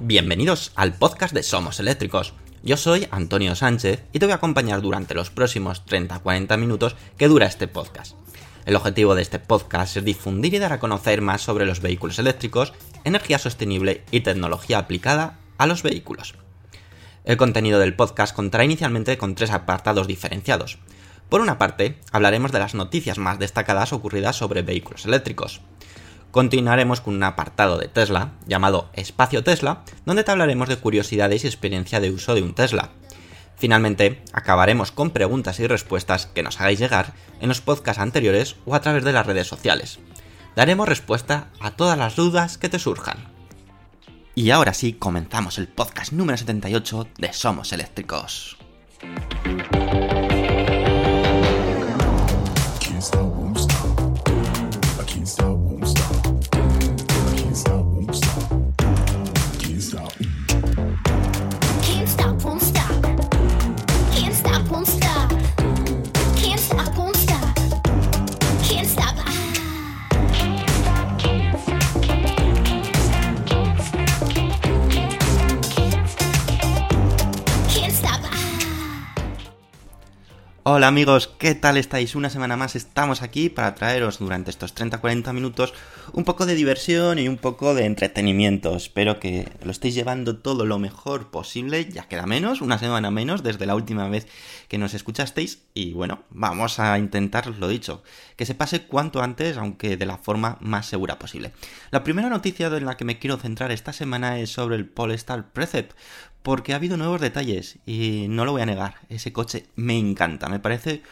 Bienvenidos al podcast de Somos Eléctricos. Yo soy Antonio Sánchez y te voy a acompañar durante los próximos 30-40 minutos que dura este podcast. El objetivo de este podcast es difundir y dar a conocer más sobre los vehículos eléctricos, energía sostenible y tecnología aplicada a los vehículos. El contenido del podcast contará inicialmente con tres apartados diferenciados. Por una parte, hablaremos de las noticias más destacadas ocurridas sobre vehículos eléctricos. Continuaremos con un apartado de Tesla, llamado Espacio Tesla, donde te hablaremos de curiosidades y experiencia de uso de un Tesla. Finalmente, acabaremos con preguntas y respuestas que nos hagáis llegar en los podcasts anteriores o a través de las redes sociales. Daremos respuesta a todas las dudas que te surjan. Y ahora sí, comenzamos el podcast número 78 de Somos Eléctricos. Hola amigos, ¿qué tal estáis? Una semana más estamos aquí para traeros durante estos 30-40 minutos un poco de diversión y un poco de entretenimiento. Espero que lo estéis llevando todo lo mejor posible, ya queda menos, una semana menos desde la última vez que nos escuchasteis y bueno, vamos a intentar lo dicho, que se pase cuanto antes, aunque de la forma más segura posible. La primera noticia en la que me quiero centrar esta semana es sobre el Polestar Precept, porque ha habido nuevos detalles y no lo voy a negar, ese coche me encanta, me parece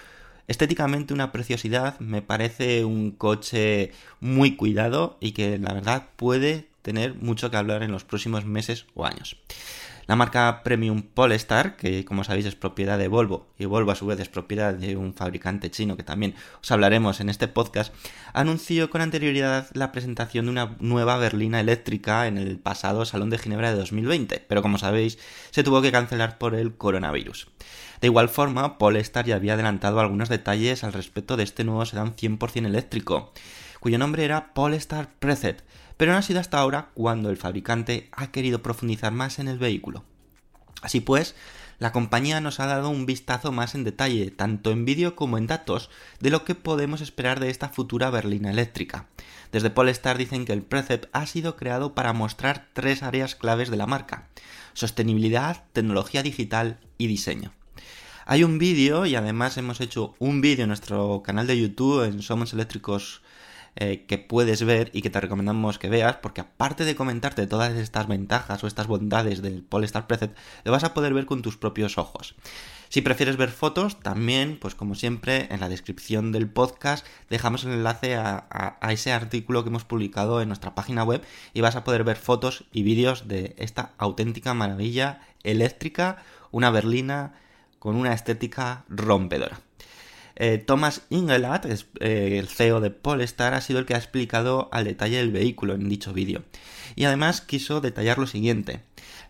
estéticamente una preciosidad, me parece un coche muy cuidado y que la verdad puede tener mucho que hablar en los próximos meses o años. La marca Premium Polestar, que como sabéis es propiedad de Volvo y Volvo a su vez es propiedad de un fabricante chino que también os hablaremos en este podcast, anunció con anterioridad la presentación de una nueva berlina eléctrica en el pasado Salón de Ginebra de 2020, pero como sabéis se tuvo que cancelar por el coronavirus. De igual forma, Polestar ya había adelantado algunos detalles al respecto de este nuevo sedán 100% eléctrico, cuyo nombre era Polestar Precept, pero no ha sido hasta ahora cuando el fabricante ha querido profundizar más en el vehículo. Así pues, la compañía nos ha dado un vistazo más en detalle, tanto en vídeo como en datos, de lo que podemos esperar de esta futura berlina eléctrica. Desde Polestar dicen que el Precept ha sido creado para mostrar tres áreas claves de la marca: sostenibilidad, tecnología digital y diseño. Hay un vídeo y además hemos hecho un vídeo en nuestro canal de YouTube en Somos Eléctricos eh, que puedes ver y que te recomendamos que veas porque aparte de comentarte todas estas ventajas o estas bondades del Polestar Precept, lo vas a poder ver con tus propios ojos. Si prefieres ver fotos, también, pues como siempre, en la descripción del podcast dejamos el enlace a- a ese artículo que hemos publicado en nuestra página web y vas a poder ver fotos y vídeos de esta auténtica maravilla eléctrica, una berlina con una estética rompedora. Eh, Thomas Ingelat, eh, el CEO de Polestar, ha sido el que ha explicado al detalle el vehículo en dicho vídeo. Y además quiso detallar lo siguiente.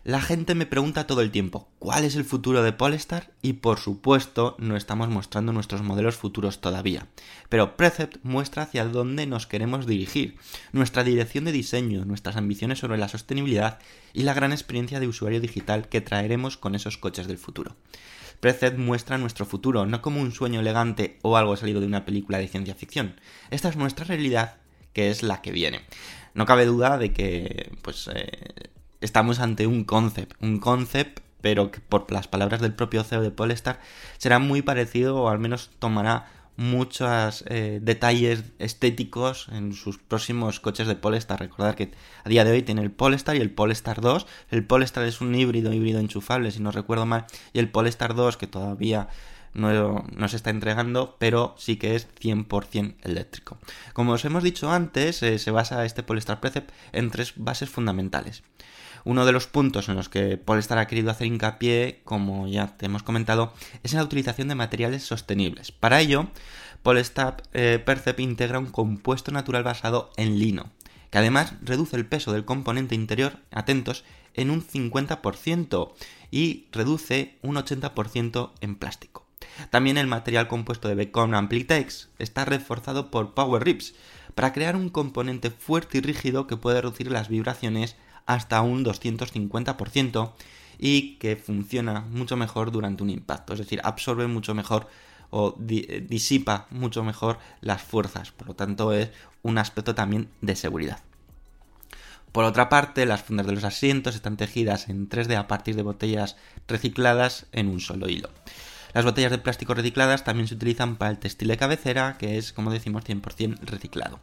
La gente me pregunta todo el tiempo, ¿cuál es el futuro de Polestar? Y por supuesto, no estamos mostrando nuestros modelos futuros todavía. Pero Precept muestra hacia dónde nos queremos dirigir, nuestra dirección de diseño, nuestras ambiciones sobre la sostenibilidad y la gran experiencia de usuario digital que traeremos con esos coches del futuro. Precept muestra nuestro futuro, no como un sueño elegante o algo salido de una película de ciencia ficción. Esta es nuestra realidad, que es la que viene. No cabe duda de que, pues, eh, estamos ante un concept, un concept, pero que por las palabras del propio CEO de Polestar será muy parecido o al menos tomará muchos eh, detalles estéticos en sus próximos coches de Polestar. Recordad que a día de hoy tiene el Polestar y el Polestar 2. El Polestar es un híbrido, híbrido enchufable, si no recuerdo mal, y el Polestar 2, que todavía no, no se está entregando, pero sí que es 100% eléctrico. Como os hemos dicho antes, eh, se basa este Polestar Precept en tres bases fundamentales. Uno de los puntos en los que Polestar ha querido hacer hincapié, como ya te hemos comentado, es en la utilización de materiales sostenibles. Para ello, Polestar eh, Percept integra un compuesto natural basado en lino, que además reduce el peso del componente interior, atentos, en un 50% y reduce un 80% en plástico. También el material compuesto de Becon Amplitex está reforzado por Power Rips para crear un componente fuerte y rígido que puede reducir las vibraciones hasta un 250% y que funciona mucho mejor durante un impacto, es decir, absorbe mucho mejor o eh, disipa mucho mejor las fuerzas, por lo tanto es un aspecto también de seguridad. Por otra parte, las fundas de los asientos están tejidas en 3D a partir de botellas recicladas en un solo hilo. Las botellas de plástico recicladas también se utilizan para el textil de cabecera, que es, como decimos, 100% reciclado.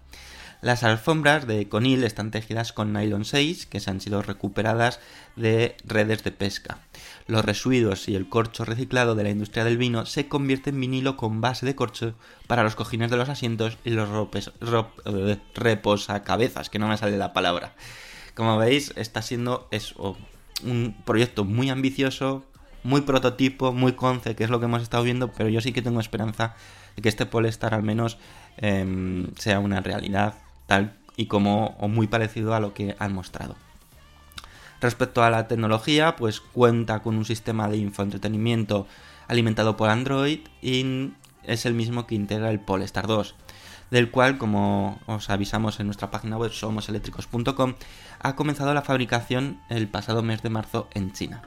Las alfombras de conil están tejidas con nylon 6, que se han sido recuperadas de redes de pesca. Los residuos y el corcho reciclado de la industria del vino se convierte en vinilo con base de corcho para los cojines de los asientos y los ropes, rop- eh, reposacabezas, que no me sale la palabra. Como veis, está siendo eso, un proyecto muy ambicioso, muy prototipo, muy conce, que es lo que hemos estado viendo, pero yo sí que tengo esperanza de que este Polestar al menos em, sea una realidad tal y como muy parecido a lo que han mostrado. Respecto a la tecnología, pues cuenta con un sistema de infoentretenimiento alimentado por Android y es el mismo que integra el Polestar 2, del cual, como os avisamos en nuestra página web somoseléctricos.com, ha comenzado la fabricación el pasado mes de marzo en China.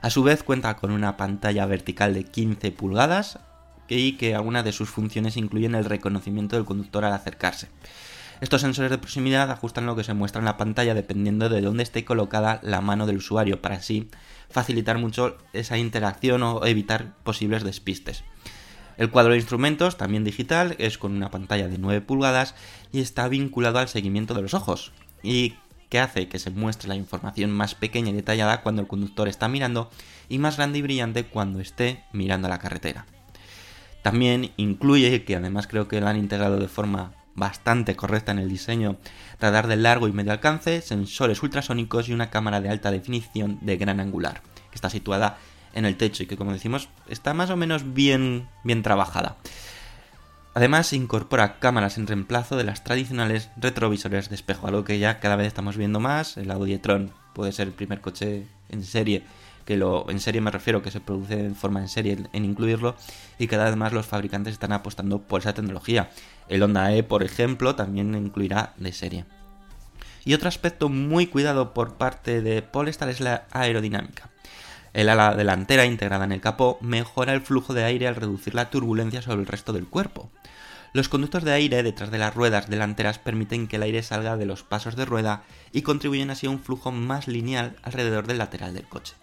A su vez cuenta con una pantalla vertical de 15 pulgadas y que algunas de sus funciones incluyen el reconocimiento del conductor al acercarse. Estos sensores de proximidad ajustan lo que se muestra en la pantalla dependiendo de dónde esté colocada la mano del usuario para así facilitar mucho esa interacción o evitar posibles despistes. El cuadro de instrumentos, también digital, es con una pantalla de 9 pulgadas y está vinculado al seguimiento de los ojos y que hace que se muestre la información más pequeña y detallada cuando el conductor está mirando y más grande y brillante cuando esté mirando a la carretera. También incluye, que además creo que lo han integrado de forma bastante correcta en el diseño, radar de largo y medio alcance, sensores ultrasónicos y una cámara de alta definición de gran angular, que está situada en el techo y que como decimos está más o menos bien, bien trabajada. Además incorpora cámaras en reemplazo de las tradicionales retrovisores de espejo, algo que ya cada vez estamos viendo más. El Audi e-tron puede ser el primer coche en serie, que lo en serie me refiero que se produce en forma en serie en, en incluirlo y cada vez más los fabricantes están apostando por esa tecnología. El Honda E, por ejemplo, también incluirá de serie. Y otro aspecto muy cuidado por parte de Polestar es la aerodinámica. El ala delantera integrada en el capó mejora el flujo de aire al reducir la turbulencia sobre el resto del cuerpo. Los conductos de aire detrás de las ruedas delanteras permiten que el aire salga de los pasos de rueda y contribuyen así a un flujo más lineal alrededor del lateral del coche.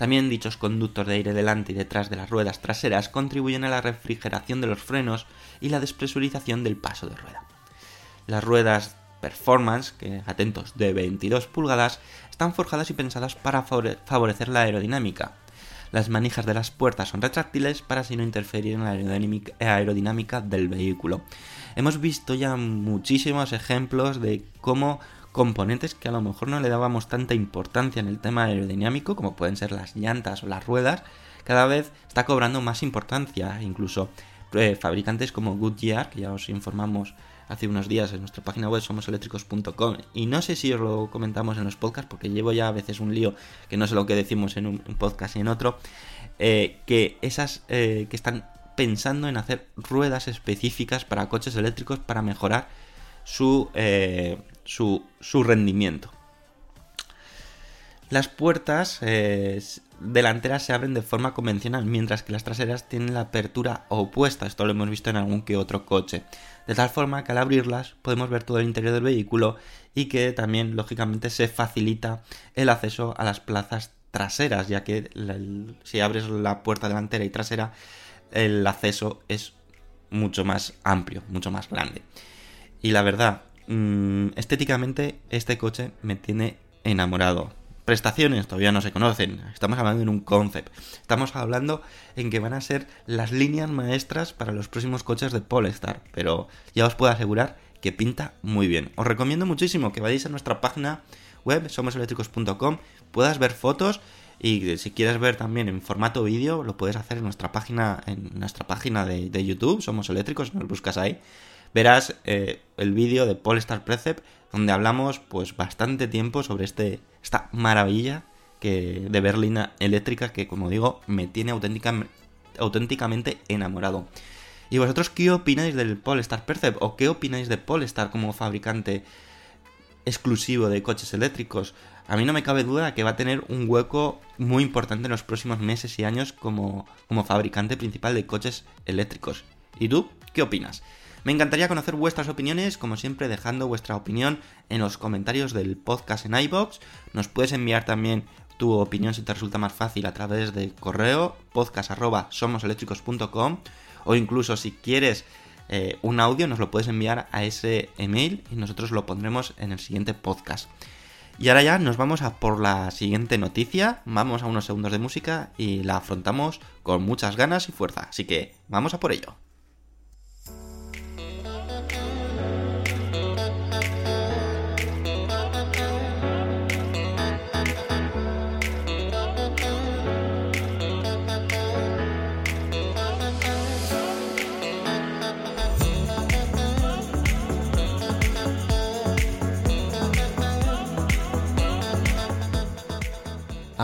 También dichos conductos de aire delante y detrás de las ruedas traseras contribuyen a la refrigeración de los frenos y la despresurización del paso de rueda. Las ruedas Performance, que atentos, de 22 pulgadas, están forjadas y pensadas para favore- favorecer la aerodinámica. Las manijas de las puertas son retráctiles para así no interferir en la aerodinámica del vehículo. Hemos visto ya muchísimos ejemplos de cómo componentes que a lo mejor no le dábamos tanta importancia en el tema aerodinámico, como pueden ser las llantas o las ruedas, cada vez está cobrando más importancia. Incluso eh, fabricantes como Goodyear, que ya os informamos hace unos días en nuestra página web somoseléctricos.com y no sé si os lo comentamos en los podcasts porque llevo ya a veces un lío que no sé lo que decimos en un, podcast y en otro eh, que esas eh, que están pensando en hacer ruedas específicas para coches eléctricos para mejorar su, su, rendimiento las puertas eh, delanteras se abren de forma convencional, mientras que las traseras tienen la apertura opuesta. Esto lo hemos visto en algún que otro coche. De tal forma que al abrirlas podemos ver todo el interior del vehículo y que también, lógicamente, se facilita el acceso a las plazas traseras, ya que si abres la puerta delantera y trasera, el acceso es mucho más amplio, mucho más grande. Y la verdad, mm, estéticamente este coche me tiene enamorado. prestaciones todavía no se conocen. Estamos hablando en un concept. Estamos hablando en que van a ser las líneas maestras para los próximos coches de Polestar. Pero ya os puedo asegurar que pinta muy bien. Os recomiendo muchísimo que vayáis a nuestra página web, somoseléctricos.com, puedas ver fotos y si quieres ver también en formato vídeo, lo puedes hacer en nuestra página, en nuestra página de, de YouTube, Somos Eléctricos, nos buscas ahí. Verás eh, el vídeo de Polestar Precept, donde hablamos pues bastante tiempo sobre este, esta maravilla que, de berlina eléctrica que, como digo, me tiene auténtica, auténticamente enamorado. ¿Y vosotros qué opináis del Polestar Percept? ¿O qué opináis de Polestar como fabricante exclusivo de coches eléctricos? A mí no me cabe duda que va a tener un hueco muy importante en los próximos meses y años como, como fabricante principal de coches eléctricos. ¿Y tú qué opinas? Me encantaría conocer vuestras opiniones, como siempre dejando vuestra opinión en los comentarios del podcast en iBox. Nos puedes enviar también tu opinión si te resulta más fácil a través del correo podcast@somoseléctricos.com o incluso si quieres eh, un audio nos lo puedes enviar a ese email y nosotros lo pondremos en el siguiente podcast. Y ahora ya nos vamos a por la siguiente noticia, vamos a unos segundos de música y la afrontamos con muchas ganas y fuerza, así que vamos a por ello.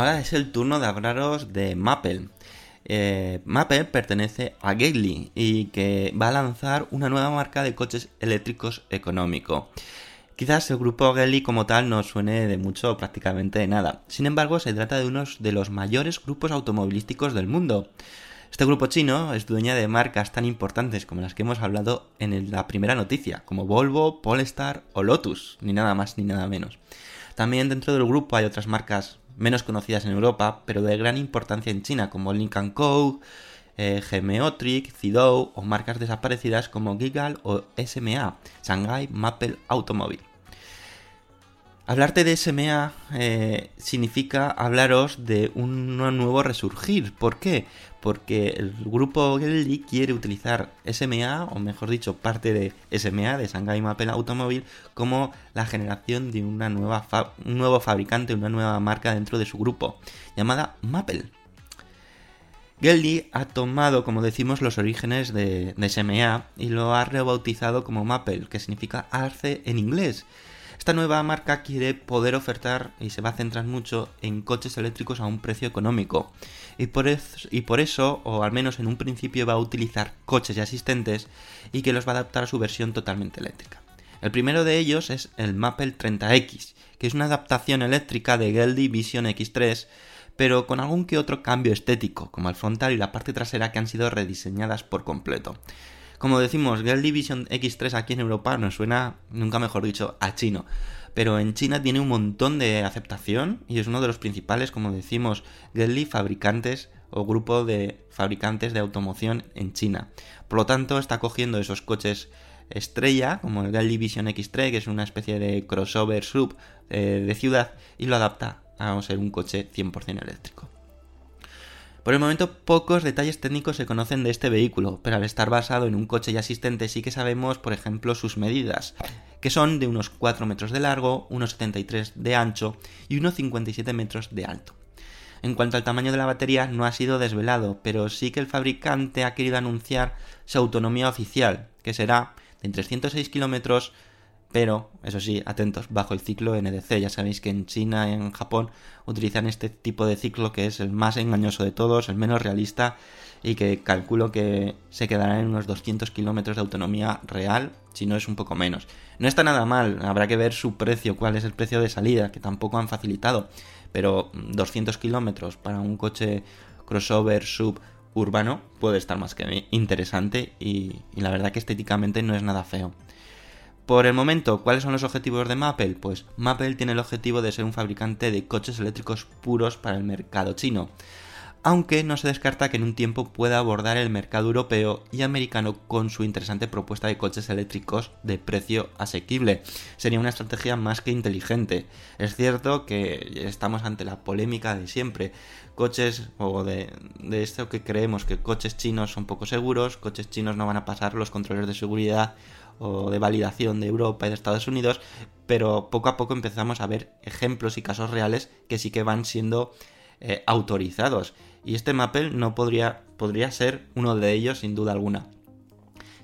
Ahora es el turno de hablaros de Maple. Eh, Maple pertenece a Gately y que va a lanzar una nueva marca de coches eléctricos económico. Quizás el grupo Gately como tal no suene de mucho prácticamente de nada. Sin embargo, se trata de uno de los mayores grupos automovilísticos del mundo. Este grupo chino es dueña de marcas tan importantes como las que hemos hablado en la primera noticia, como Volvo, Polestar o Lotus, ni nada más ni nada menos. También dentro del grupo hay otras marcas menos conocidas en Europa, pero de gran importancia en China, como Lincoln Co., eh, Gemeotric, Zidou o marcas desaparecidas como Gigal o SMA, Shanghai Maple Automobile. Hablarte de SMA eh, significa hablaros de un nuevo resurgir. ¿Por qué? Porque el grupo Gelly quiere utilizar SMA, o mejor dicho, parte de SMA, de Shanghai Maple Automobile, como la generación de una nueva un nuevo fabricante, una nueva marca dentro de su grupo, llamada Maple. Geldy ha tomado, como decimos, los orígenes de, de SMA y lo ha rebautizado como Maple, que significa arce en inglés. Esta nueva marca quiere poder ofertar y se va a centrar mucho en coches eléctricos a un precio económico. Y por, y por eso, o al menos en un principio, va a utilizar coches y asistentes y que los va a adaptar a su versión totalmente eléctrica. El primero de ellos es el Maple 30X, que es una adaptación eléctrica de Geldy Vision X3, pero con algún que otro cambio estético, como el frontal y la parte trasera que han sido rediseñadas por completo. Como decimos, Girl Division X3 aquí en Europa nos suena, nunca mejor dicho, a chino. Pero en China tiene un montón de aceptación y es uno de los principales, como decimos, Girly fabricantes o grupo de fabricantes de automoción en China. Por lo tanto, está cogiendo esos coches estrella, como el Girl Vision X3, que es una especie de crossover sub eh, de ciudad, y lo adapta a ser un coche 100% eléctrico. Por el momento pocos detalles técnicos se conocen de este vehículo, pero al estar basado en un coche y asistente sí que sabemos, por ejemplo, sus medidas, que son de unos 4 metros de largo, unos 73 de ancho y unos 57 metros de alto. En cuanto al tamaño de la batería no ha sido desvelado, pero sí que el fabricante ha querido anunciar su autonomía oficial, que será de entre 106 kilómetros pero, eso sí, atentos, bajo el ciclo NDC. Ya sabéis que en China en Japón utilizan este tipo de ciclo que es el más engañoso de todos, el menos realista y que calculo que se quedará en unos 200 kilómetros de autonomía real, si no es un poco menos. No está nada mal, habrá que ver su precio, cuál es el precio de salida, que tampoco han facilitado, pero 200 kilómetros para un coche crossover sub urbano puede estar más que interesante y, y la verdad que estéticamente no es nada feo. Por el momento, ¿cuáles son los objetivos de Maple? Pues Maple tiene el objetivo de ser un fabricante de coches eléctricos puros para el mercado chino. aunque no se descarta que en un tiempo pueda abordar el mercado europeo y americano con su interesante propuesta de coches eléctricos de precio asequible. Sería una estrategia más que inteligente. Es cierto que estamos ante la polémica de siempre. Coches, o de, de esto que creemos que coches chinos son poco seguros, coches chinos no van a pasar los controles de seguridad o de validación de Europa y de Estados Unidos, pero poco a poco empezamos a ver ejemplos y casos reales que sí que van siendo eh, autorizados. Y este Mappel no podría, podría ser uno de ellos sin duda alguna.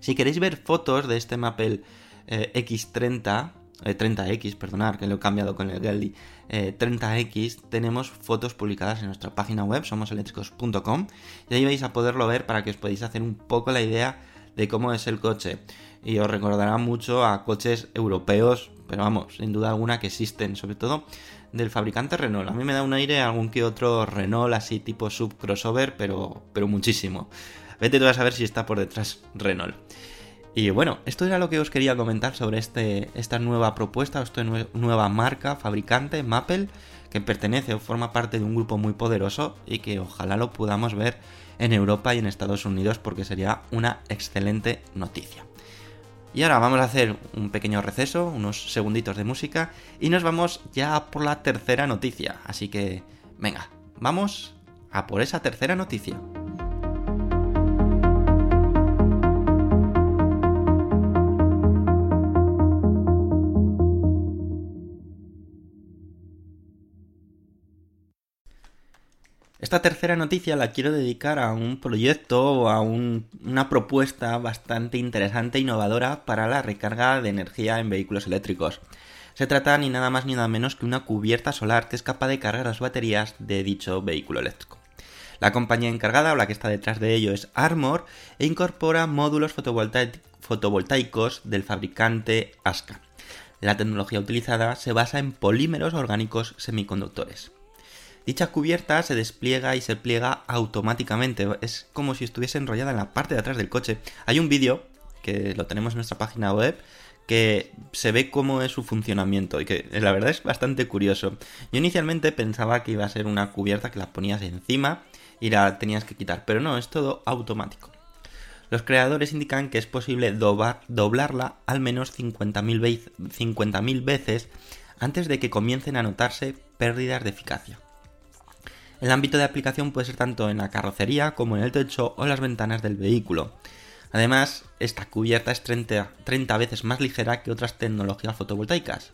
Si queréis ver fotos de este Mappel eh, X30, 30X, perdonad, que lo he cambiado con el Geldi, 30X, tenemos fotos publicadas en nuestra página web, somoseléctricos.com, y ahí vais a poderlo ver para que os podáis hacer un poco la idea de cómo es el coche. Y os recordará mucho a coches europeos, pero vamos, sin duda alguna que existen, sobre todo del fabricante Renault. A mí me da un aire algún que otro Renault así tipo sub crossover, pero, pero muchísimo. Vete tú a saber si está por detrás Renault. Y bueno, esto era lo que os quería comentar sobre este, esta nueva propuesta, esta nueva marca, fabricante, Mappel, que pertenece o forma parte de un grupo muy poderoso y que ojalá lo podamos ver en Europa y en Estados Unidos porque sería una excelente noticia. Y ahora vamos a hacer un pequeño receso, unos segunditos de música y nos vamos ya por la tercera noticia. Así que, venga, vamos a por esa tercera noticia. Esta tercera noticia la quiero dedicar a un proyecto o a un- una propuesta bastante interesante e innovadora para la recarga de energía en vehículos eléctricos. Se trata ni nada más ni nada menos que una cubierta solar que es capaz de cargar las baterías de dicho vehículo eléctrico. La compañía encargada o la que está detrás de ello es Armor e incorpora módulos fotovoltai- fotovoltaicos del fabricante ASCA. La tecnología utilizada se basa en polímeros orgánicos semiconductores. Dicha cubierta se despliega y se pliega automáticamente. Es como si estuviese enrollada en la parte de atrás del coche. Hay un vídeo que lo tenemos en nuestra página web que se ve cómo es su funcionamiento y que la verdad es bastante curioso. Yo inicialmente pensaba que iba a ser una cubierta que la ponías encima y la tenías que quitar, pero no, es todo automático. Los creadores indican que es posible doblarla al menos 50.000 vez- 50.000 veces antes de que comiencen a notarse pérdidas de eficacia. El ámbito de aplicación puede ser tanto en la carrocería como en el techo o las ventanas del vehículo. Además, esta cubierta es 30, 30 veces más ligera que otras tecnologías fotovoltaicas.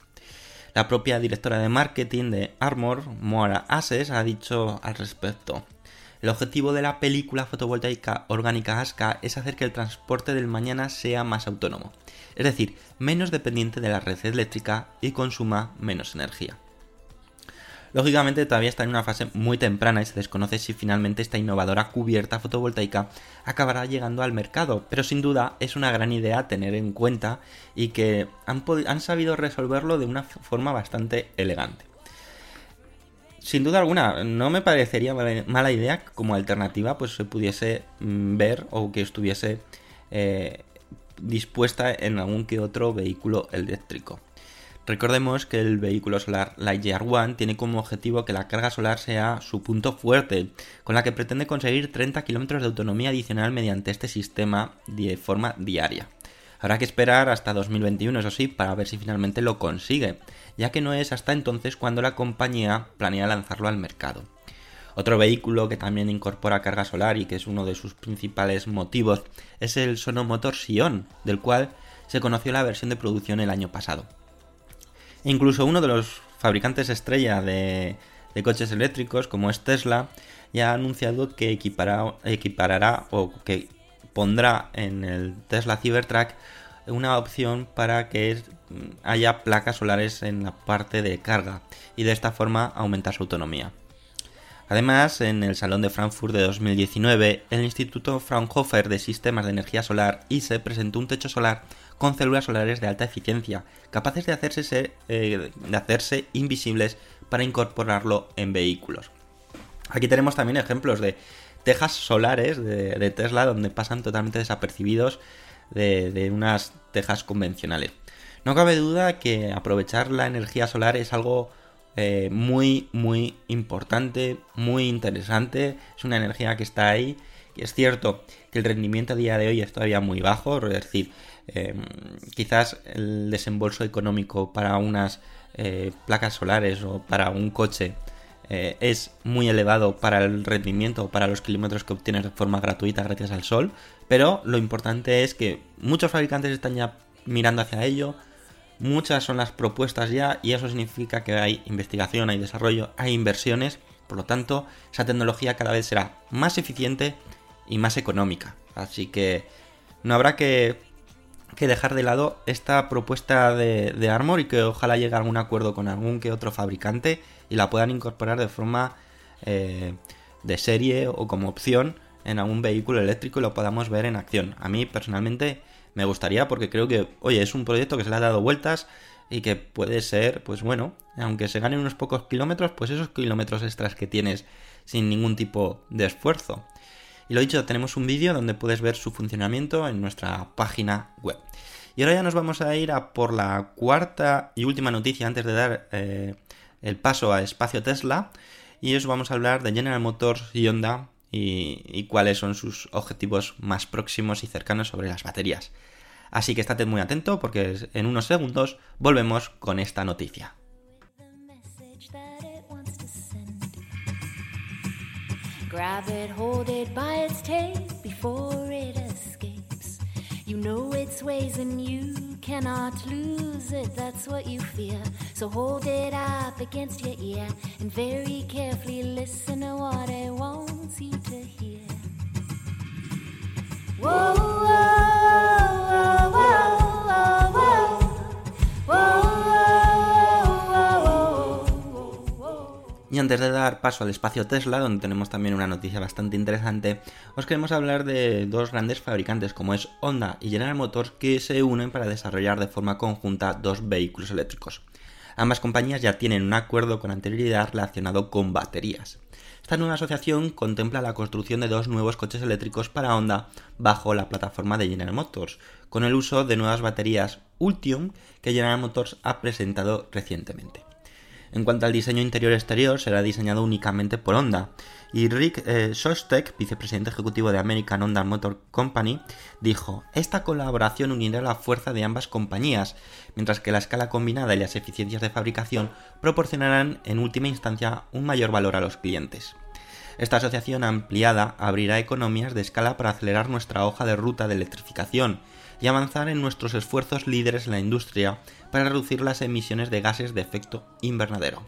La propia directora de marketing de Armor, Moara Ases, ha dicho al respecto. El objetivo de la película fotovoltaica orgánica ASCA es hacer que el transporte del mañana sea más autónomo, es decir, menos dependiente de la red eléctrica y consuma menos energía. Lógicamente todavía está en una fase muy temprana y se desconoce si finalmente esta innovadora cubierta fotovoltaica acabará llegando al mercado, pero sin duda es una gran idea tener en cuenta y que han, han sabido resolverlo de una forma bastante elegante. Sin duda alguna, no me parecería mala- idea como alternativa pues se pudiese mm, ver o que estuviese eh, dispuesta en algún que otro vehículo eléctrico. Recordemos que el vehículo solar Lightyear One tiene como objetivo que la carga solar sea su punto fuerte, con la que pretende conseguir 30 kilómetros de autonomía adicional mediante este sistema de forma diaria. Habrá que esperar hasta 2021, eso sí, para ver si finalmente lo consigue, ya que no es hasta entonces cuando la compañía planea lanzarlo al mercado. Otro vehículo que también incorpora carga solar y que es uno de sus principales motivos es el Sonomotor Sion, del cual se conoció la versión de producción el año pasado. Incluso uno de los fabricantes estrella de, coches eléctricos, como es Tesla, ya ha anunciado que equipará- equiparará o que pondrá en el Tesla Cybertruck una opción para que es- haya placas solares en la parte de carga y de esta forma aumentar su autonomía. Además, en el Salón de Frankfurt de 2019, el Instituto Fraunhofer de Sistemas de Energía Solar, ISE, presentó un techo solar con células solares de alta eficiencia, capaces de hacerse, se- eh, de hacerse invisibles para incorporarlo en vehículos. Aquí tenemos también ejemplos de tejas solares de, Tesla donde pasan totalmente desapercibidos de, de unas tejas convencionales. No cabe duda que aprovechar la energía solar es algo eh, muy, muy importante, muy interesante. Es una energía que está ahí. Y es cierto que el rendimiento a día de hoy es todavía muy bajo, es decir, eh, quizás el desembolso económico para unas eh, placas solares o para un coche eh, es muy elevado para el rendimiento, para los kilómetros que obtienes de forma gratuita gracias al sol, pero lo importante es que muchos fabricantes están ya mirando hacia ello, muchas son las propuestas ya y eso significa que hay investigación, hay desarrollo, hay inversiones, por lo tanto esa tecnología cada vez será más eficiente y más económica, así que no habrá que que dejar de lado esta propuesta de, Armor y que ojalá llegue a algún acuerdo con algún que otro fabricante y la puedan incorporar de forma eh, de serie o como opción en algún vehículo eléctrico y lo podamos ver en acción. A mí personalmente me gustaría porque creo que, oye, es un proyecto que se le ha dado vueltas y que puede ser, pues bueno, aunque se ganen unos pocos kilómetros, pues esos kilómetros extras que tienes sin ningún tipo de esfuerzo. Y lo dicho, tenemos un vídeo donde puedes ver su funcionamiento en nuestra página web. Y ahora ya nos vamos a ir a por la cuarta y última noticia antes de dar eh, el paso a espacio Tesla. Y os vamos a hablar de General Motors y Honda y, y cuáles son sus objetivos más próximos y cercanos sobre las baterías. Así que estate muy atento porque en unos segundos volvemos con esta noticia. Grab it, hold it by its tail before it escapes. You know its ways and you cannot lose it, that's what you fear. So hold it up against your ear and very carefully listen to what it wants you to hear. Whoa, Y antes de dar paso al espacio Tesla, donde tenemos también una noticia bastante interesante, os queremos hablar de dos grandes fabricantes como es Honda y General Motors que se unen para desarrollar de forma conjunta dos vehículos eléctricos. Ambas compañías ya tienen un acuerdo con anterioridad relacionado con baterías. Esta nueva asociación contempla la construcción de dos nuevos coches eléctricos para Honda bajo la plataforma de General Motors, con el uso de nuevas baterías Ultium que General Motors ha presentado recientemente. En cuanto al diseño interior-exterior, será diseñado únicamente por Honda. Y Rick eh, vicepresidente ejecutivo de American Honda Motor Company, dijo: Esta colaboración unirá la fuerza de ambas compañías, mientras que la escala combinada y las eficiencias de fabricación proporcionarán en última instancia un mayor valor a los clientes. Esta asociación ampliada abrirá economías de escala para acelerar nuestra hoja de ruta de electrificación y avanzar en nuestros esfuerzos líderes en la industria para reducir las emisiones de gases de efecto invernadero.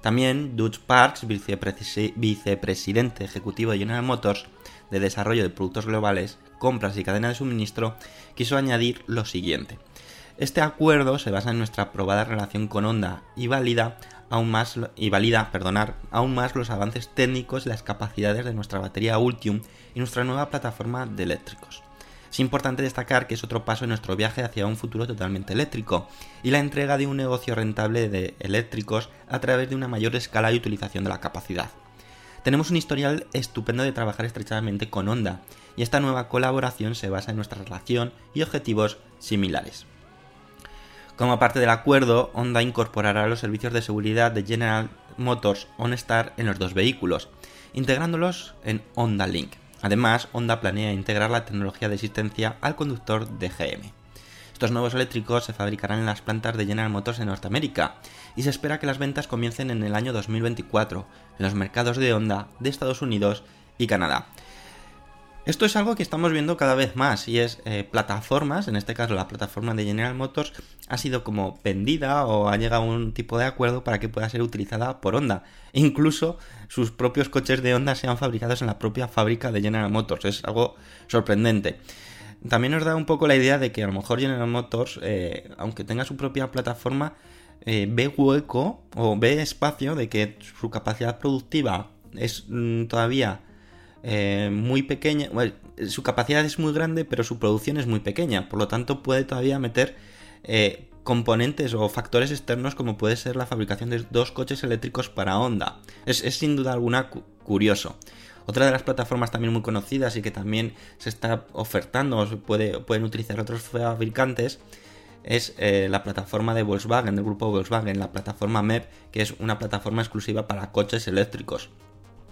También Dutch Parks, vicepresi- vicepresidente ejecutivo de General Motors de desarrollo de productos globales, compras y cadena de suministro, quiso añadir lo siguiente. Este acuerdo se basa en nuestra probada relación con Honda y valida aún más y perdonar, aún más los avances técnicos y las capacidades de nuestra batería Ultium y nuestra nueva plataforma de eléctricos. Es importante destacar que es otro paso en nuestro viaje hacia un futuro totalmente eléctrico y la entrega de un negocio rentable de eléctricos a través de una mayor escala y utilización de la capacidad. Tenemos un historial estupendo de trabajar estrechamente con Honda y esta nueva colaboración se basa en nuestra relación y objetivos similares. Como parte del acuerdo, Honda incorporará los servicios de seguridad de General Motors OnStar en los dos vehículos, integrándolos en Honda Link. Además, Honda planea integrar la tecnología de asistencia al conductor de GM. Estos nuevos eléctricos se fabricarán en las plantas de General Motors en Norteamérica y se espera que las ventas comiencen en el año 2024 en los mercados de Honda de Estados Unidos y Canadá. Esto es algo que estamos viendo cada vez más y es eh, plataformas, en este caso la plataforma de General Motors ha sido como vendida o ha llegado a un tipo de acuerdo para que pueda ser utilizada por Honda. Incluso sus propios coches de Honda sean fabricados en la propia fábrica de General Motors. Es algo sorprendente. También nos da un poco la idea de que a lo mejor General Motors, eh, aunque tenga su propia plataforma, eh, ve hueco o ve espacio de que su capacidad productiva es mm, todavía eh, muy pequeña. Su capacidad es muy grande, pero su producción es muy pequeña. Por lo tanto, puede todavía meter eh, componentes o factores externos como puede ser la fabricación de dos coches eléctricos para Honda. Es, sin duda alguna cu- curioso. Otra de las plataformas también muy conocidas y que también se está ofertando o se puede, pueden utilizar otros fabricantes es eh, la plataforma de Volkswagen, del grupo Volkswagen, la plataforma MEP, que es una plataforma exclusiva para coches eléctricos.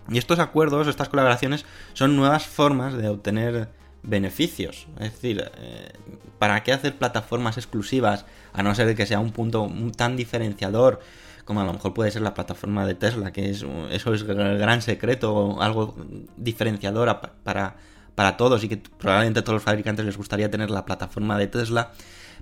Y estos acuerdos, estas colaboraciones, son nuevas formas de obtener beneficios. Es decir, eh, ¿para qué hacer plataformas exclusivas a no ser que sea un punto tan diferenciador como a lo mejor puede ser la plataforma de Tesla, que es, eso es el gran secreto, algo diferenciador para, para todos y que probablemente a todos los fabricantes les gustaría tener la plataforma de Tesla,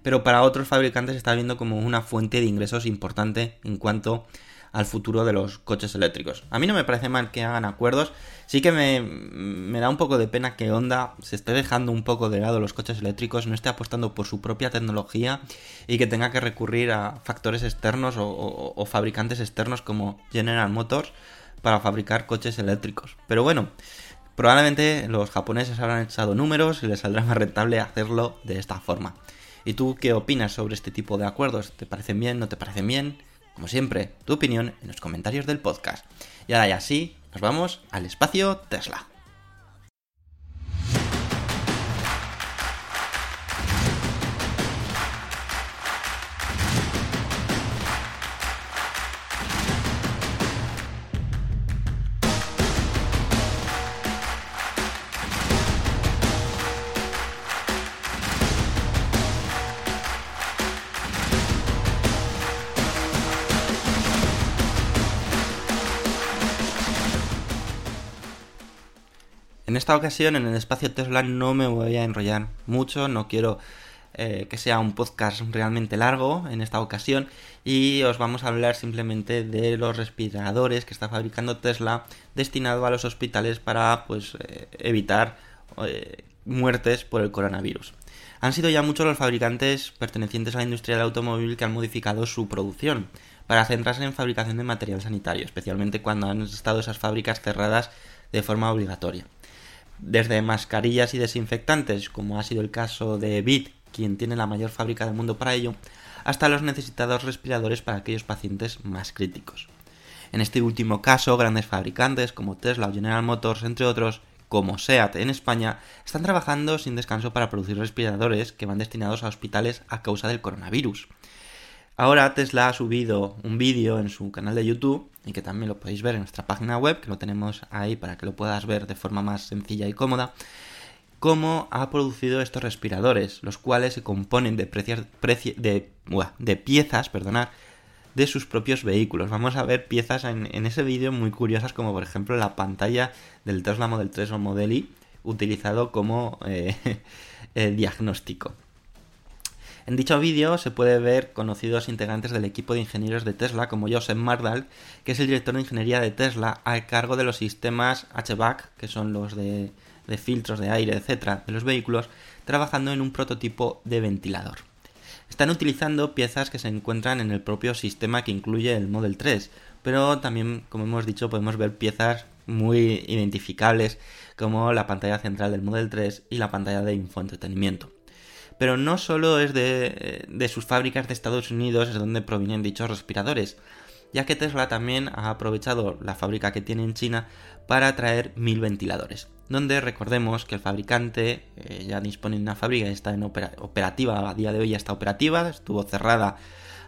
pero para otros fabricantes está viendo como una fuente de ingresos importante en cuanto al futuro de los coches eléctricos. A mí no me parece mal que hagan acuerdos, sí que me, da un poco de pena que Honda se esté dejando un poco de lado los coches eléctricos, no esté apostando por su propia tecnología y que tenga que recurrir a factores externos o, fabricantes externos como General Motors para fabricar coches eléctricos. Pero bueno, probablemente los japoneses habrán echado números y les saldrá más rentable hacerlo de esta forma. ¿Y tú qué opinas sobre este tipo de acuerdos? ¿Te parecen bien? ¿No te parecen bien? Como siempre, tu opinión en los comentarios del podcast. Y ahora ya sí, nos vamos al espacio Tesla. Esta ocasión, en el espacio Tesla, no me voy a enrollar mucho, no quiero eh, que sea un podcast realmente largo en esta ocasión y os vamos a hablar simplemente de los respiradores que está fabricando Tesla destinado a los hospitales para pues eh, evitar eh, muertes por el coronavirus. Han sido ya muchos los fabricantes pertenecientes a la industria del automóvil que han modificado su producción para centrarse en fabricación de material sanitario, especialmente cuando han estado esas fábricas cerradas de forma obligatoria desde mascarillas y desinfectantes, como ha sido el caso de BIT, quien tiene la mayor fábrica del mundo para ello, hasta los necesitados respiradores para aquellos pacientes más críticos. En este último caso, grandes fabricantes como Tesla o General Motors, entre otros, como SEAT en España, están trabajando sin descanso para producir respiradores que van destinados a hospitales a causa del coronavirus. Ahora Tesla ha subido un vídeo en su canal de YouTube y que también lo podéis ver en nuestra página web, que lo tenemos ahí para que lo puedas ver de forma más sencilla y cómoda, cómo ha producido estos respiradores, los cuales se componen de, de, piezas de sus propios vehículos. Vamos a ver piezas en, ese vídeo muy curiosas como por ejemplo la pantalla del Tesla Model 3 o Model Y utilizado como eh, eh, diagnóstico. En dicho vídeo se puede ver conocidos integrantes del equipo de ingenieros de Tesla como Joseph Mardal, que es el director de ingeniería de Tesla a cargo de los sistemas HVAC, que son los de, filtros de aire, etcétera, de los vehículos, trabajando en un prototipo de ventilador. Están utilizando piezas que se encuentran en el propio sistema que incluye el Model 3, pero también, como hemos dicho, podemos ver piezas muy identificables como la pantalla central del Model 3 y la pantalla de infoentretenimiento pero no solo es de, sus fábricas de Estados Unidos es donde provienen dichos respiradores, ya que Tesla también ha aprovechado la fábrica que tiene en China para traer mil ventiladores, donde recordemos que el fabricante eh, ya dispone de una fábrica y está en operativa, a día de hoy ya está operativa, estuvo cerrada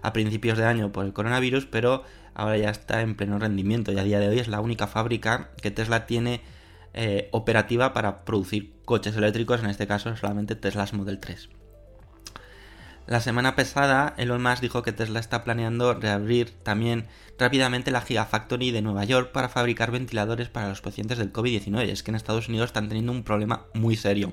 a principios de año por el coronavirus, pero ahora ya está en pleno rendimiento y a día de hoy es la única fábrica que Tesla tiene eh, operativa para producir coches eléctricos, en este caso solamente Tesla Model 3. La semana pasada, Elon Musk dijo que Tesla está planeando reabrir también rápidamente la Gigafactory de Nueva York para fabricar ventiladores para los pacientes del COVID-19. Es que en Estados Unidos están teniendo un problema muy serio.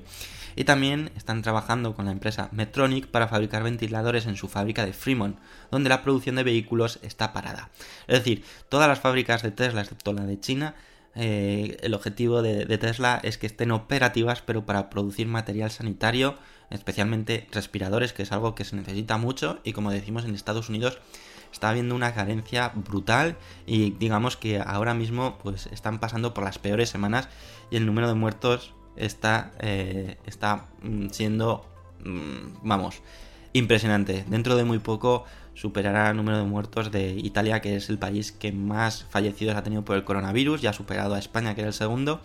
Y también están trabajando con la empresa Medtronic para fabricar ventiladores en su fábrica de Fremont, donde la producción de vehículos está parada. Es decir, todas las fábricas de Tesla, excepto la de China, eh, el objetivo de, Tesla es que estén operativas, pero para producir material sanitario, especialmente respiradores, que es algo que se necesita mucho y como decimos en Estados Unidos está habiendo una carencia brutal y digamos que ahora mismo pues están pasando por las peores semanas y el número de muertos está, eh, está mm, siendo, mm, vamos, impresionante. Dentro de muy poco superará el número de muertos de Italia, que es el país que más fallecidos ha tenido por el coronavirus, ya ha superado a España, que era el segundo,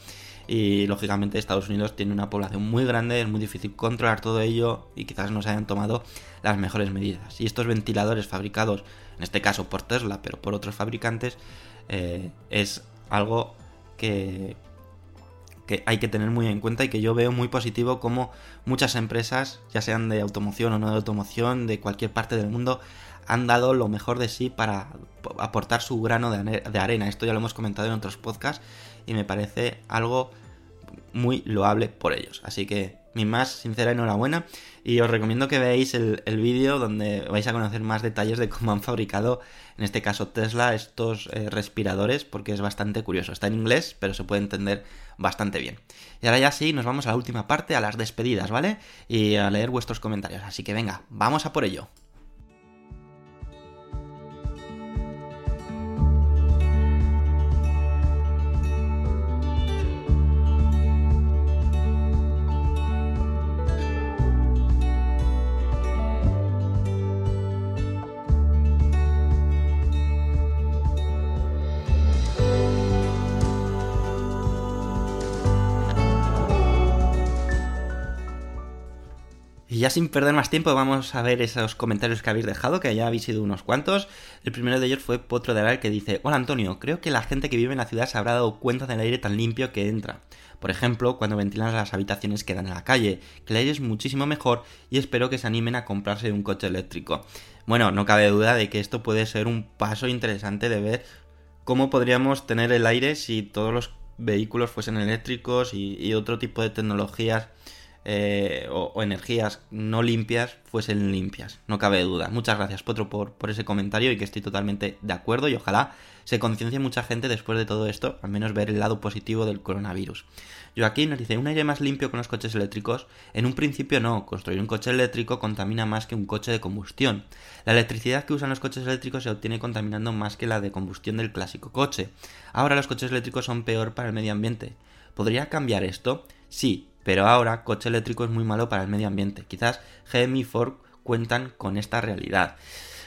y lógicamente Estados Unidos tiene una población muy grande, es muy difícil controlar todo ello y quizás no se hayan tomado las mejores medidas. Y estos ventiladores fabricados, en este caso por Tesla, pero por otros fabricantes, eh, es algo que, que hay que tener muy en cuenta y que yo veo muy positivo como muchas empresas, ya sean de automoción o no de automoción, de cualquier parte del mundo, han dado lo mejor de sí para aportar su grano de arena. Esto ya lo hemos comentado en otros podcasts y me parece algo muy loable por ellos. Así que mi más sincera enhorabuena y os recomiendo que veáis el, vídeo donde vais a conocer más detalles de cómo han fabricado, en este caso Tesla, estos eh, respiradores porque es bastante curioso. Está en inglés, pero se puede entender bastante bien. Y ahora ya sí, nos vamos a la última parte, a las despedidas, ¿vale? Y a leer vuestros comentarios. Así que venga, vamos a por ello. Y ya sin perder más tiempo vamos a ver esos comentarios que habéis dejado, que ya habéis sido unos cuantos. El primero de ellos fue Potro de Aral que dice, Hola Antonio, creo que la gente que vive en la ciudad se habrá dado cuenta del aire tan limpio que entra. Por ejemplo, cuando ventilan las habitaciones que dan en la calle, que el aire es muchísimo mejor y espero que se animen a comprarse un coche eléctrico. Bueno, no cabe duda de que esto puede ser un paso interesante de ver cómo podríamos tener el aire si todos los vehículos fuesen eléctricos y, y otro tipo de tecnologías eh, o, energías no limpias fuesen limpias, no cabe duda. Muchas gracias, Potro, por, por ese comentario y que estoy totalmente de acuerdo y ojalá se conciencie mucha gente después de todo esto, al menos ver el lado positivo del coronavirus. Joaquín nos dice, un aire más limpio con los coches eléctricos. En un principio no, construir un coche eléctrico contamina más que un coche de combustión. La electricidad que usan los coches eléctricos se obtiene contaminando más que la de combustión del clásico coche. Ahora los coches eléctricos son peor para el medio ambiente. ¿Podría cambiar esto? Sí, pero ahora coche eléctrico es muy malo para el medio ambiente. Quizás GM y Ford cuentan con esta realidad.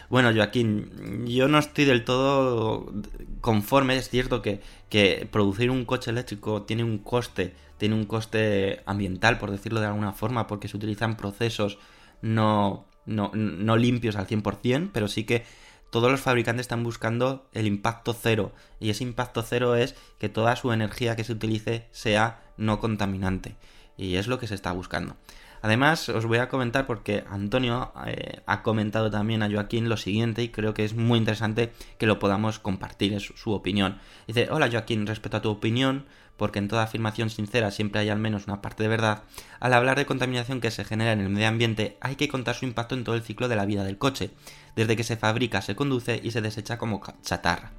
Bueno, Joaquín, yo no estoy del todo conforme. Es cierto que, que, producir un coche eléctrico tiene un coste, tiene un coste ambiental, por decirlo de alguna forma, porque se utilizan procesos no, no, no limpios al 100%, pero sí que todos los fabricantes están buscando el impacto cero. Y ese impacto cero es que toda su energía que se utilice sea no contaminante y es lo que se está buscando. Además, os voy a comentar porque Antonio eh, ha comentado también a Joaquín lo siguiente y creo que es muy interesante que lo podamos compartir, es su opinión. Dice, hola Joaquín, respecto a tu opinión, porque en toda afirmación sincera siempre hay al menos una parte de verdad, al hablar de contaminación que se genera en el medio ambiente hay que contar su impacto en todo el ciclo de la vida del coche, desde que se fabrica, se conduce y se desecha como chatarra,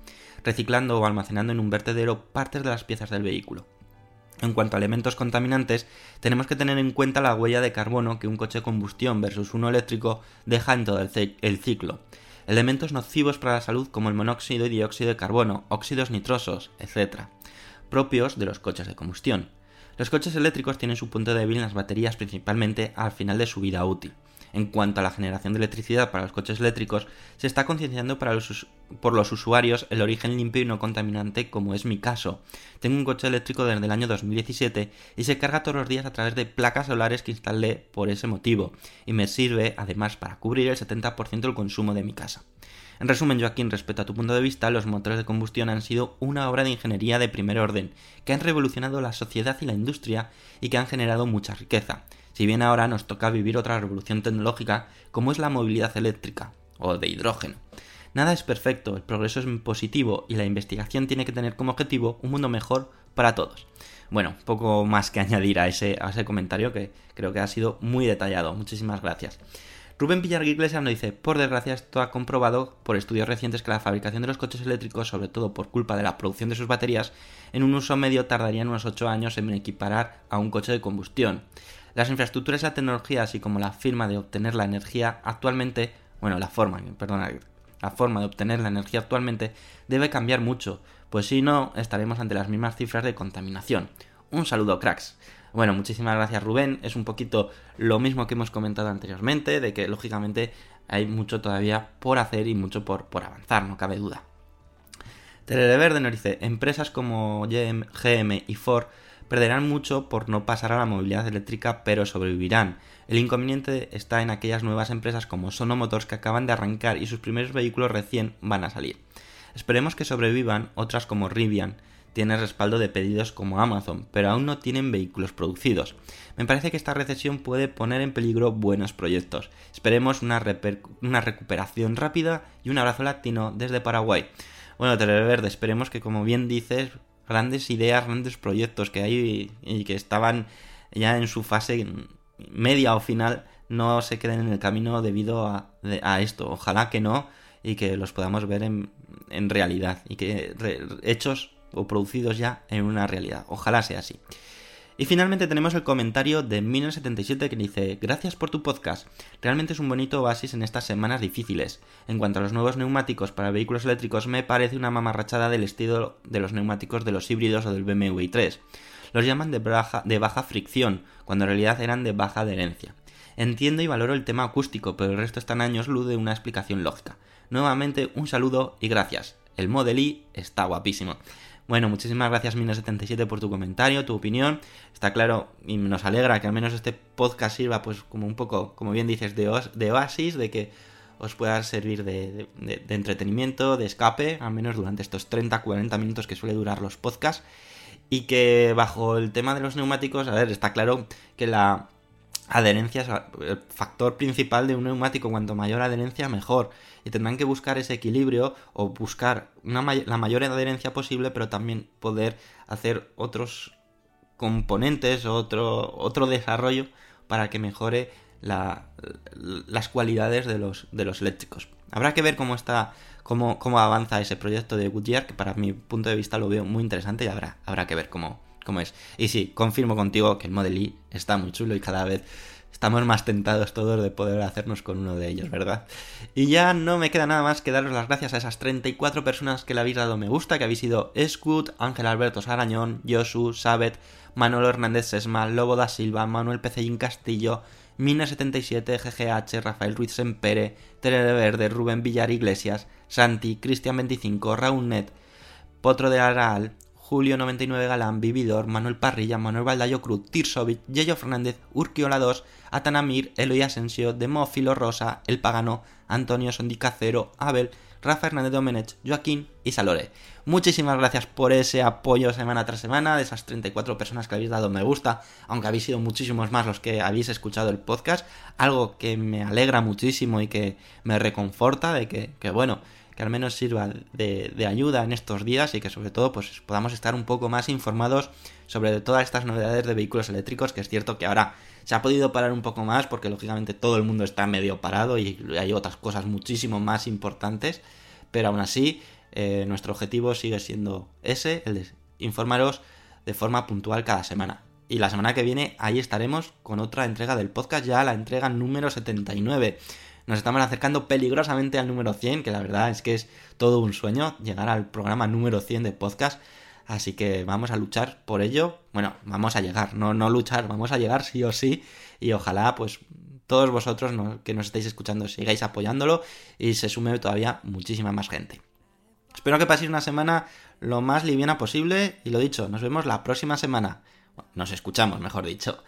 reciclando o almacenando en un vertedero partes de las piezas del vehículo. En cuanto a elementos contaminantes, tenemos que tener en cuenta la huella de carbono que un coche de combustión versus uno eléctrico deja en todo el, ciclo. Elementos nocivos para la salud como el monóxido y dióxido de carbono, óxidos nitrosos, etc. Propios de los coches de combustión. Los coches eléctricos tienen su punto débil en las baterías principalmente al final de su vida útil. En cuanto a la generación de electricidad para los coches eléctricos, se está concienciando por los usuarios el origen limpio y no contaminante, como es mi caso. Tengo un coche eléctrico desde el año 2017 y se carga todos los días a través de placas solares que instalé por ese motivo, y me sirve además para cubrir el 70% del consumo de mi casa. En resumen, Joaquín, respecto a tu punto de vista, los motores de combustión han sido una obra de ingeniería de primer orden, que han revolucionado la sociedad y la industria y que han generado mucha riqueza si bien ahora nos toca vivir otra revolución tecnológica como es la movilidad eléctrica o de hidrógeno. Nada es perfecto, el progreso es positivo y la investigación tiene que tener como objetivo un mundo mejor para todos. Bueno, poco más que añadir a ese, a ese comentario que creo que ha sido muy detallado. Muchísimas gracias. Rubén Villar Iglesias nos dice, por desgracia esto ha comprobado por estudios recientes que la fabricación de los coches eléctricos, sobre todo por culpa de la producción de sus baterías, en un uso medio tardarían unos 8 años en equiparar a un coche de combustión. Las infraestructuras y la tecnología, así como la firma de obtener la energía actualmente, bueno, la forma, perdona, la forma de obtener la energía actualmente debe cambiar mucho, pues si no estaremos ante las mismas cifras de contaminación. Un saludo, cracks. Bueno, muchísimas gracias Rubén. Es un poquito lo mismo que hemos comentado anteriormente, de que lógicamente hay mucho todavía por hacer y mucho por, por avanzar, no cabe duda. Televerde nos dice, empresas como GM y Ford perderán mucho por no pasar a la movilidad eléctrica, pero sobrevivirán. El inconveniente está en aquellas nuevas empresas como Sono Motors que acaban de arrancar y sus primeros vehículos recién van a salir. Esperemos que sobrevivan otras como Rivian, tiene respaldo de pedidos como Amazon, pero aún no tienen vehículos producidos. Me parece que esta recesión puede poner en peligro buenos proyectos. Esperemos una, una recuperación rápida y un abrazo latino desde Paraguay. Bueno, Verde, esperemos que como bien dices, grandes ideas, grandes proyectos que hay y que estaban ya en su fase media o final no se queden en el camino debido a, esto. Ojalá que no y que los podamos ver en, realidad y que hechos o producidos ya en una realidad. Ojalá sea así. Y finalmente tenemos el comentario de 1977 que dice, gracias por tu podcast, realmente es un bonito oasis en estas semanas difíciles. En cuanto a los nuevos neumáticos para vehículos eléctricos, me parece una mamarrachada del estilo de los neumáticos de los híbridos o del BMW i3. Los llaman de baja, fricción, cuando en realidad eran de baja adherencia. Entiendo y valoro el tema acústico, pero el resto están años luz de una explicación lógica. Nuevamente, un saludo y gracias. El Model I está guapísimo. Bueno, muchísimas gracias Mino77 por tu comentario, tu opinión. Está claro y nos alegra que al menos este podcast sirva pues como un poco, como bien dices, de, oasis, de que os pueda servir de, entretenimiento, de escape, al menos durante estos 30-40 minutos que suele durar los podcasts. Y que bajo el tema de los neumáticos, a ver, está claro que la adherencia es el factor principal de un neumático. Cuanto mayor adherencia, mejor y tendrán que buscar ese equilibrio o buscar una la mayor adherencia posible, pero también poder hacer otros componentes, otro, otro desarrollo para que mejore las cualidades de los, de los eléctricos. Habrá que ver cómo está, cómo, cómo avanza ese proyecto de Goodyear, que para mi punto de vista lo veo muy interesante y habrá, habrá que ver cómo, cómo es. Y sí, confirmo contigo que el Model está muy chulo y cada vez estamos más tentados todos de poder hacernos con uno de ellos, ¿verdad? Y ya no me queda nada más que daros las gracias a esas 34 personas que le habéis dado me gusta, que habéis sido Scoot, Ángel Alberto Sarañón, Josu, Sabet, Manuel Hernández Sesma, Lobo da Silva, Manuel Pecellín Castillo, Mina77, GGH, Rafael Ruiz Sempere, Tere de Verde, Rubén Villar Iglesias, Santi, Cristian25, Raúl Potro de Araal, Julio99 Galán, Vividor, Manuel Parrilla, Manuel Baldayo Cruz, Tirsovic, Yeyo Fernández, Urquiola 2, Atanamir, Eloy Asensio, Demófilo Rosa, El Pagano, Antonio Sondicacero, Abel, Rafa Hernández Domenech, Joaquín y Salore. Muchísimas gracias por ese apoyo semana tras semana, de esas 34 personas que habéis dado me gusta, aunque habéis sido muchísimos más los que habéis escuchado el podcast, algo que me alegra muchísimo y que me reconforta de que, que bueno, que al menos sirva de, ayuda en estos días y que sobre todo pues podamos estar un poco más informados sobre todas estas novedades de vehículos eléctricos, que es cierto que ahora se ha podido parar un poco más porque lógicamente todo el mundo está medio parado y hay otras cosas muchísimo más importantes, pero aún así eh, nuestro objetivo sigue siendo ese, el de informaros de forma puntual cada semana. Y la semana que viene ahí estaremos con otra entrega del podcast, ya la entrega número 79. Nos estamos acercando peligrosamente al número 100, que la verdad es que es todo un sueño llegar al programa número 100 de podcast. Así que vamos a luchar por ello. Bueno, vamos a llegar, no, no luchar, vamos a llegar sí o sí. Y ojalá, pues, todos vosotros que nos estáis escuchando sigáis apoyándolo y se sume todavía muchísima más gente. Espero que paséis una semana lo más liviana posible y lo dicho, nos vemos la próxima semana. nos escuchamos, mejor dicho.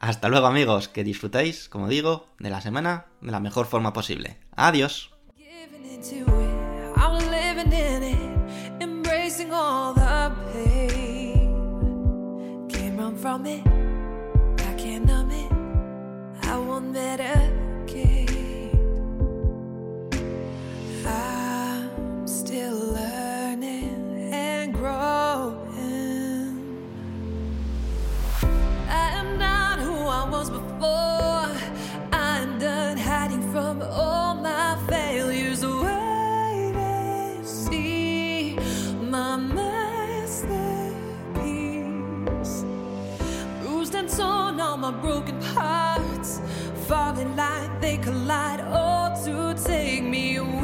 Hasta luego amigos, que disfrutéis, como digo, de la semana de la mejor forma posible. Adiós. more. I'm done hiding from all my failures. Wait and see my masterpiece. Bruised and torn, all my broken parts falling like they collide. All to take me away.